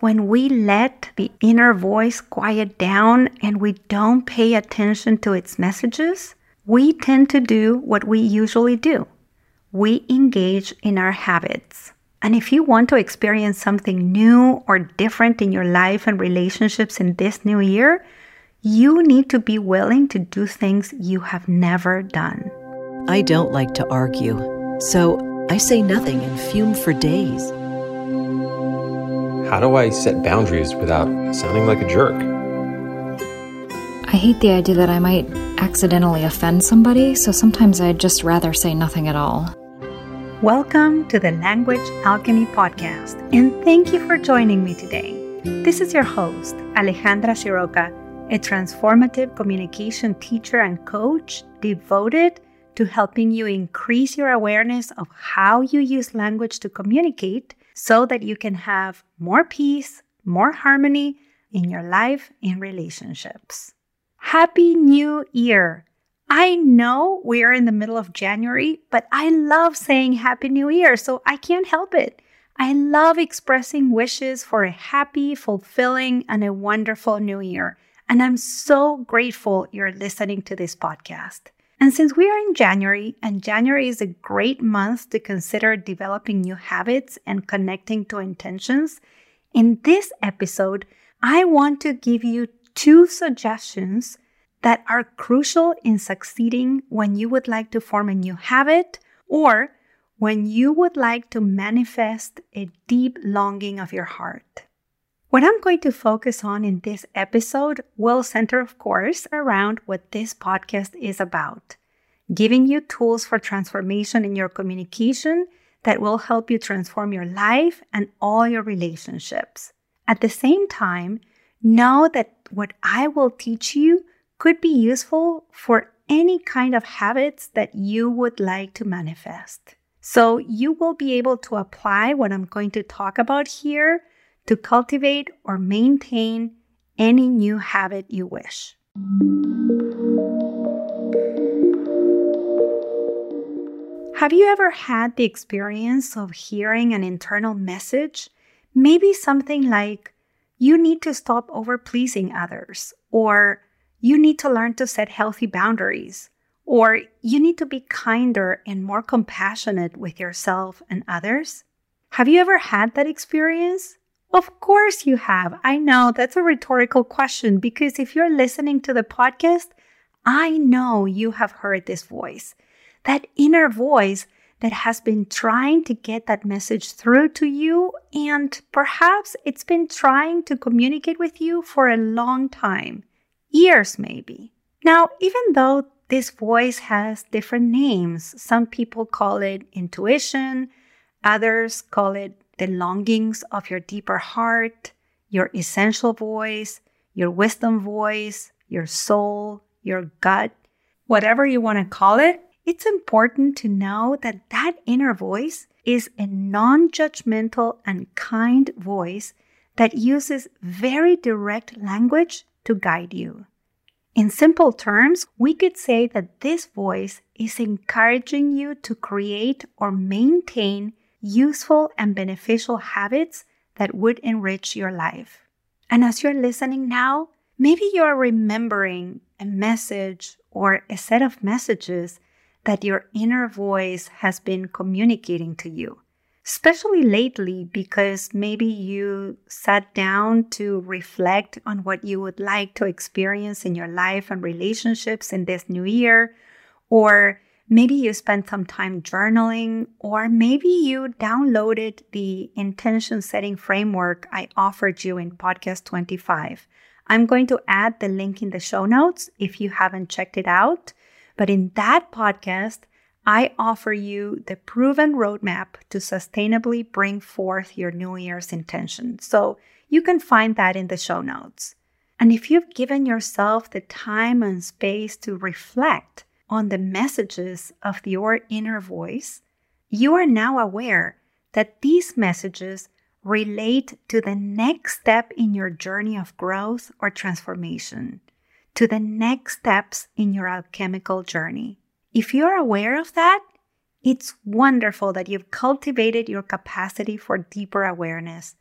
When we let the inner voice quiet down and we don't pay attention to its messages, we tend to do what we usually do. We engage in our habits. And if you want to experience something new or different in your life and relationships in this new year, you need to be willing to do things you have never done. I don't like to argue, so I say nothing and fume for days. How do I set boundaries without sounding like a jerk? I hate the idea that I might accidentally offend somebody, so sometimes I'd just rather say nothing at all. Welcome to the Language Alchemy Podcast, and thank you for joining me today. This is your host, Alejandra Siroca, a transformative communication teacher and coach devoted to helping you increase your awareness of how you use language to communicate so that you can have more peace, more harmony in your life and relationships. Happy New Year! I know we are in the middle of January, but I love saying Happy New Year, so I can't help it. I love expressing wishes for a happy, fulfilling, and a wonderful new year. And I'm so grateful you're listening to this podcast. And since we are in January, and January is a great month to consider developing new habits and connecting to intentions, in this episode, I want to give you two suggestions that are crucial in succeeding when you would like to form a new habit or when you would like to manifest a deep longing of your heart. What I'm going to focus on in this episode will center, of course, around what this podcast is about giving you tools for transformation in your communication that will help you transform your life and all your relationships. At the same time, know that what I will teach you could be useful for any kind of habits that you would like to manifest. So you will be able to apply what I'm going to talk about here to cultivate or maintain any new habit you wish. Have you ever had the experience of hearing an internal message? Maybe something like, you need to stop over pleasing others, or you need to learn to set healthy boundaries, or you need to be kinder and more compassionate with yourself and others. Have you ever had that experience? Of course you have. I know that's a rhetorical question because if you're listening to the podcast, I know you have heard this voice, that inner voice that has been trying to get that message through to you, and perhaps it's been trying to communicate with you for a long time, years maybe. Now, even though this voice has different names, some people call it intuition, others call it the longings of your deeper heart, your essential voice, your wisdom voice, your soul, your gut, whatever you want to call it, it's important to know that that inner voice is a non judgmental and kind voice that uses very direct language to guide you. In simple terms, we could say that this voice is encouraging you to create or maintain useful and beneficial habits that would enrich your life. And as you're listening now, maybe you're remembering a message or a set of messages that your inner voice has been communicating to you, especially lately because maybe you sat down to reflect on what you would like to experience in your life and relationships in this new year, or Maybe you spent some time journaling, or maybe you downloaded the intention setting framework I offered you in podcast 25. I'm going to add the link in the show notes if you haven't checked it out. But in that podcast, I offer you the proven roadmap to sustainably bring forth your New Year's intention. So you can find that in the show notes. And if you've given yourself the time and space to reflect, on the messages of your inner voice, you are now aware that these messages relate to the next step in your journey of growth or transformation, to the next steps in your alchemical journey. If you're aware of that, it's wonderful that you've cultivated your capacity for deeper awareness.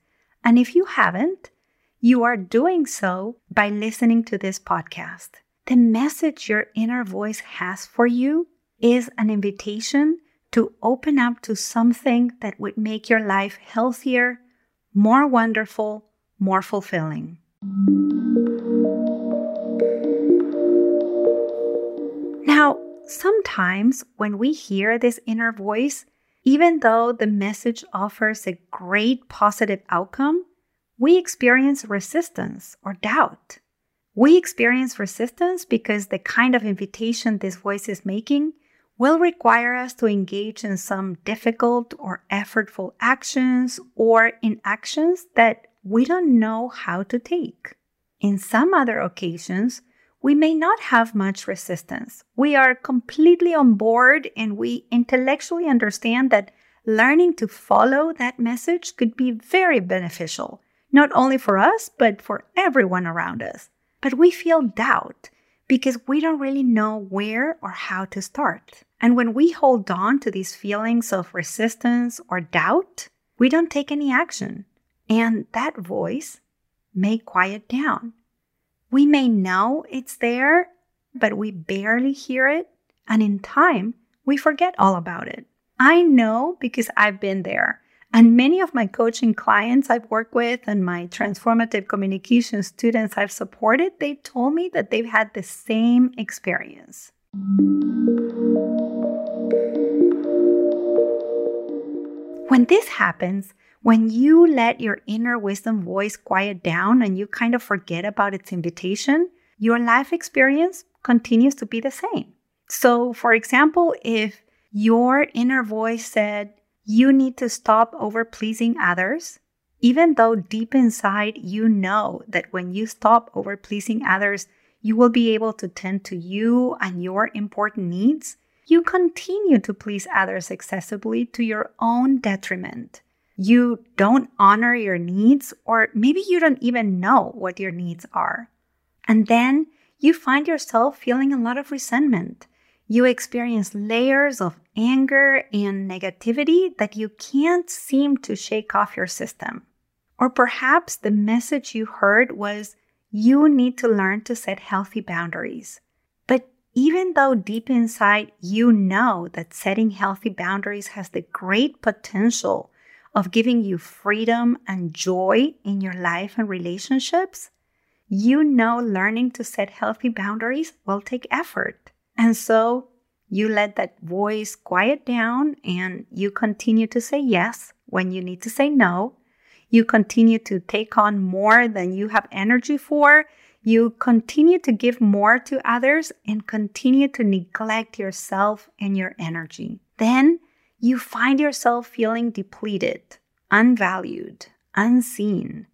And if you haven't, you are doing so by listening to this podcast. The message your inner voice has for you is an invitation to open up to something that would make your life healthier, more wonderful, more fulfilling. Now, sometimes when we hear this inner voice, even though the message offers a great positive outcome, we experience resistance or doubt. We experience resistance because the kind of invitation this voice is making will require us to engage in some difficult or effortful actions or in actions that we don't know how to take. In some other occasions, we may not have much resistance. We are completely on board and we intellectually understand that learning to follow that message could be very beneficial, not only for us, but for everyone around us. But we feel doubt because we don't really know where or how to start. And when we hold on to these feelings of resistance or doubt, we don't take any action. And that voice may quiet down. We may know it's there, but we barely hear it. And in time, we forget all about it. I know because I've been there. And many of my coaching clients I've worked with and my transformative communication students I've supported, they told me that they've had the same experience. When this happens, when you let your inner wisdom voice quiet down and you kind of forget about its invitation, your life experience continues to be the same. So, for example, if your inner voice said, you need to stop over pleasing others, even though deep inside you know that when you stop over pleasing others, you will be able to tend to you and your important needs, you continue to please others excessively to your own detriment you don't honor your needs, or maybe you don't even know what your needs are. And then you find yourself feeling a lot of resentment. You experience layers of anger and negativity that you can't seem to shake off your system. Or perhaps the message you heard was you need to learn to set healthy boundaries. But even though deep inside you know that setting healthy boundaries has the great potential of giving you freedom and joy in your life and relationships, you know learning to set healthy boundaries will take effort. And so you let that voice quiet down and you continue to say yes when you need to say no. You continue to take on more than you have energy for. You continue to give more to others and continue to neglect yourself and your energy. Then you find yourself feeling depleted, unvalued, unseen.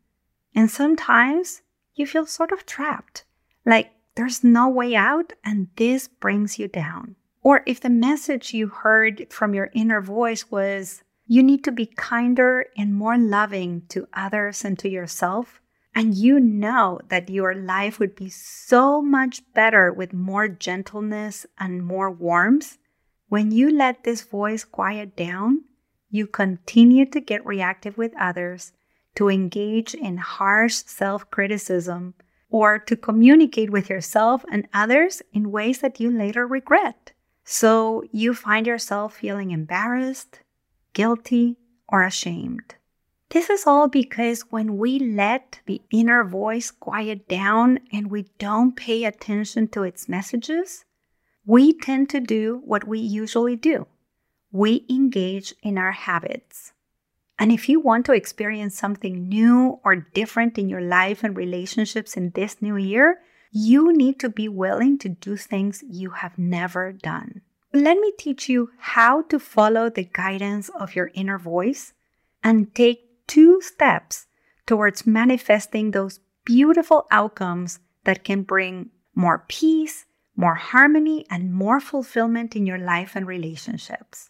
And sometimes you feel sort of trapped, like there's no way out, and this brings you down. Or if the message you heard from your inner voice was, you need to be kinder and more loving to others and to yourself, and you know that your life would be so much better with more gentleness and more warmth, when you let this voice quiet down, you continue to get reactive with others, to engage in harsh self criticism, or to communicate with yourself and others in ways that you later regret. So you find yourself feeling embarrassed, guilty, or ashamed. This is all because when we let the inner voice quiet down and we don't pay attention to its messages, we tend to do what we usually do we engage in our habits. And if you want to experience something new or different in your life and relationships in this new year, you need to be willing to do things you have never done. Let me teach you how to follow the guidance of your inner voice and take two steps towards manifesting those beautiful outcomes that can bring more peace, more harmony, and more fulfillment in your life and relationships.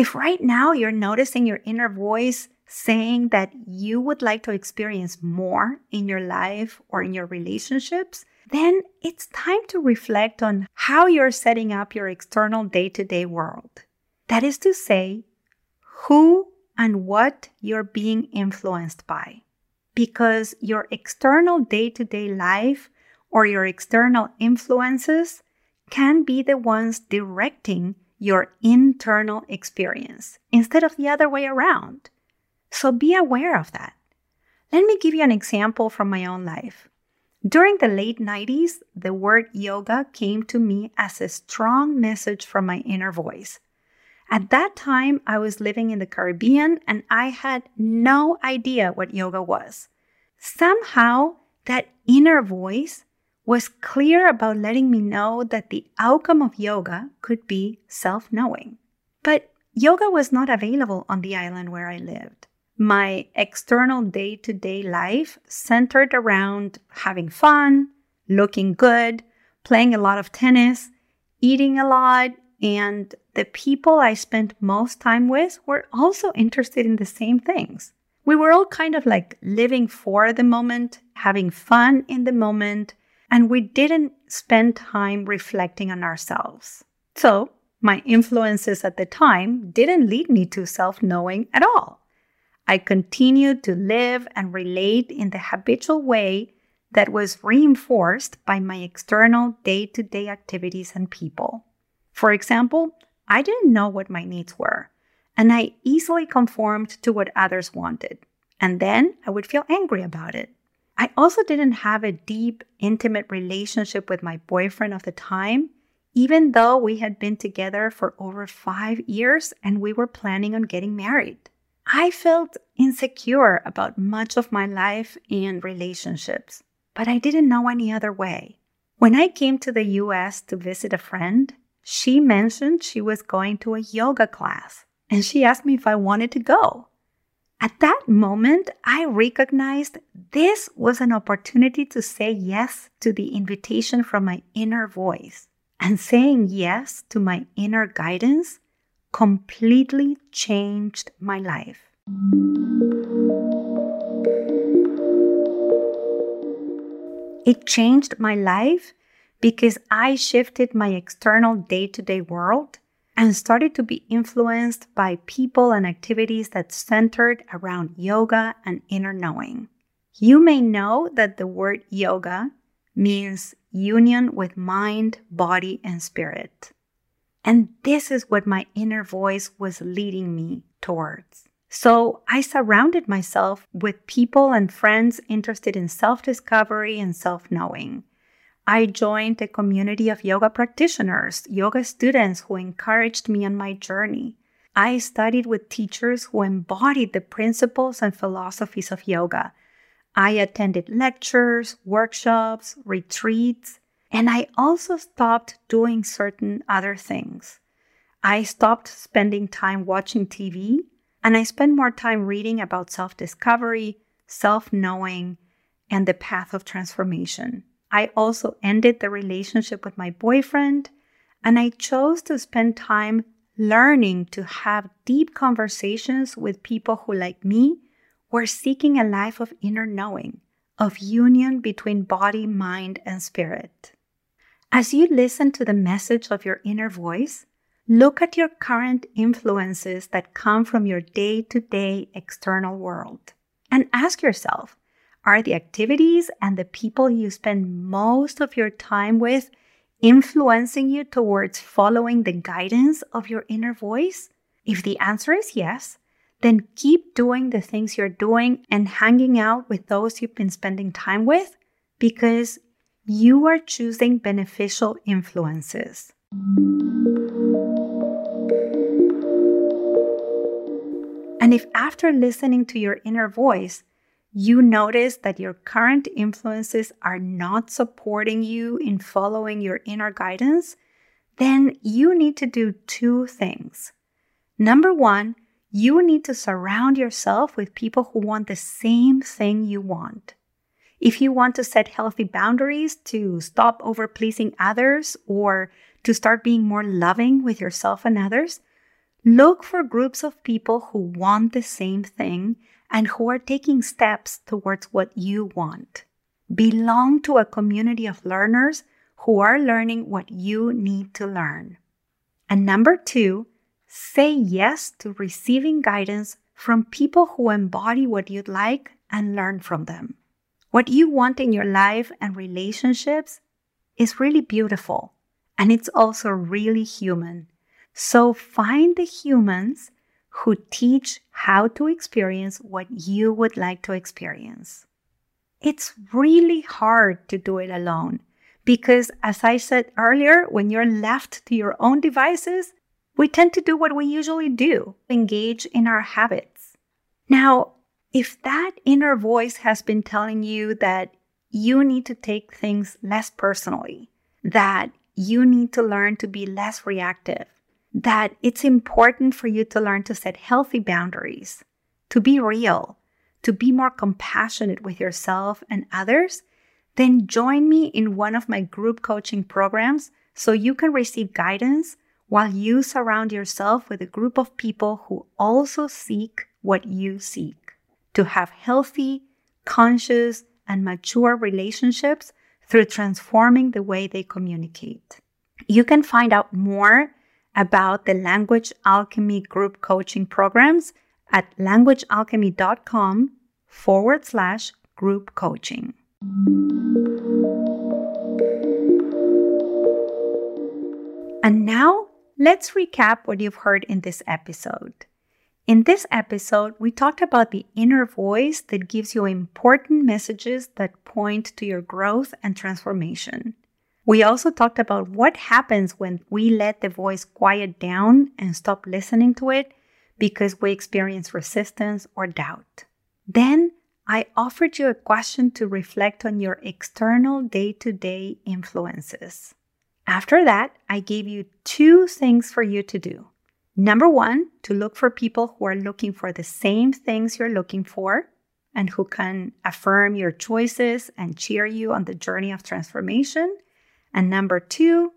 If right now you're noticing your inner voice saying that you would like to experience more in your life or in your relationships, then it's time to reflect on how you're setting up your external day to day world. That is to say, who and what you're being influenced by. Because your external day to day life or your external influences can be the ones directing your internal experience instead of the other way around. So be aware of that. Let me give you an example from my own life. During the late 90s, the word yoga came to me as a strong message from my inner voice. At that time, I was living in the Caribbean and I had no idea what yoga was. Somehow, that inner voice was clear about letting me know that the outcome of yoga could be self knowing. But yoga was not available on the island where I lived. My external day to day life centered around having fun, looking good, playing a lot of tennis, eating a lot, and the people I spent most time with were also interested in the same things. We were all kind of like living for the moment, having fun in the moment, and we didn't spend time reflecting on ourselves. So, my influences at the time didn't lead me to self knowing at all. I continued to live and relate in the habitual way that was reinforced by my external day to day activities and people. For example, I didn't know what my needs were, and I easily conformed to what others wanted, and then I would feel angry about it. I also didn't have a deep, intimate relationship with my boyfriend of the time, even though we had been together for over five years and we were planning on getting married. I felt insecure about much of my life and relationships, but I didn't know any other way. When I came to the US to visit a friend, she mentioned she was going to a yoga class and she asked me if I wanted to go. At that moment, I recognized this was an opportunity to say yes to the invitation from my inner voice. And saying yes to my inner guidance completely changed my life. It changed my life because I shifted my external day to day world and started to be influenced by people and activities that centered around yoga and inner knowing. You may know that the word yoga means union with mind, body, and spirit. And this is what my inner voice was leading me towards. So I surrounded myself with people and friends interested in self discovery and self knowing. I joined a community of yoga practitioners, yoga students who encouraged me on my journey. I studied with teachers who embodied the principles and philosophies of yoga. I attended lectures, workshops, retreats, and I also stopped doing certain other things. I stopped spending time watching TV and I spent more time reading about self discovery, self knowing, and the path of transformation. I also ended the relationship with my boyfriend, and I chose to spend time learning to have deep conversations with people who, like me, were seeking a life of inner knowing, of union between body, mind, and spirit. As you listen to the message of your inner voice, look at your current influences that come from your day to day external world and ask yourself are the activities and the people you spend most of your time with influencing you towards following the guidance of your inner voice? If the answer is yes, then keep doing the things you're doing and hanging out with those you've been spending time with because you are choosing beneficial influences. And if after listening to your inner voice, you notice that your current influences are not supporting you in following your inner guidance, then you need to do two things. Number one, you need to surround yourself with people who want the same thing you want. If you want to set healthy boundaries to stop over pleasing others or to start being more loving with yourself and others, look for groups of people who want the same thing and who are taking steps towards what you want. Belong to a community of learners who are learning what you need to learn. And number two, say yes to receiving guidance from people who embody what you'd like and learn from them. What you want in your life and relationships is really beautiful and it's also really human. So find the humans who teach how to experience what you would like to experience. It's really hard to do it alone because, as I said earlier, when you're left to your own devices, we tend to do what we usually do engage in our habits. Now, if that inner voice has been telling you that you need to take things less personally, that you need to learn to be less reactive, that it's important for you to learn to set healthy boundaries, to be real, to be more compassionate with yourself and others, then join me in one of my group coaching programs so you can receive guidance while you surround yourself with a group of people who also seek what you seek to have healthy, conscious, and mature relationships through transforming the way they communicate. You can find out more about the Language Alchemy group coaching programs at languagealchemy.com forward slash group coaching. And now let's recap what you've heard in this episode. In this episode, we talked about the inner voice that gives you important messages that point to your growth and transformation. We also talked about what happens when we let the voice quiet down and stop listening to it because we experience resistance or doubt. Then I offered you a question to reflect on your external day to day influences. After that, I gave you two things for you to do. Number one, to look for people who are looking for the same things you're looking for and who can affirm your choices and cheer you on the journey of transformation. And number two,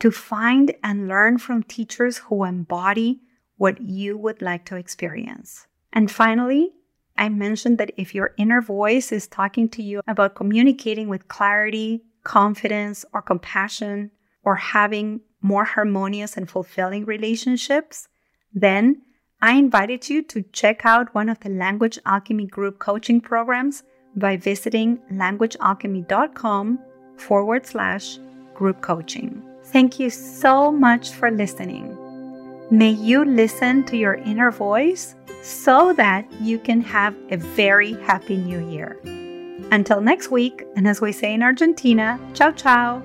to find and learn from teachers who embody what you would like to experience. And finally, I mentioned that if your inner voice is talking to you about communicating with clarity, confidence, or compassion, or having more harmonious and fulfilling relationships, then I invited you to check out one of the Language Alchemy group coaching programs by visiting languagealchemy.com forward slash group coaching. Thank you so much for listening. May you listen to your inner voice so that you can have a very happy new year. Until next week, and as we say in Argentina, ciao ciao.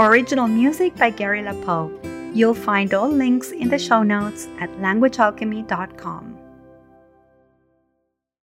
Original music by Gary LaPoe. You'll find all links in the show notes at languagealchemy.com.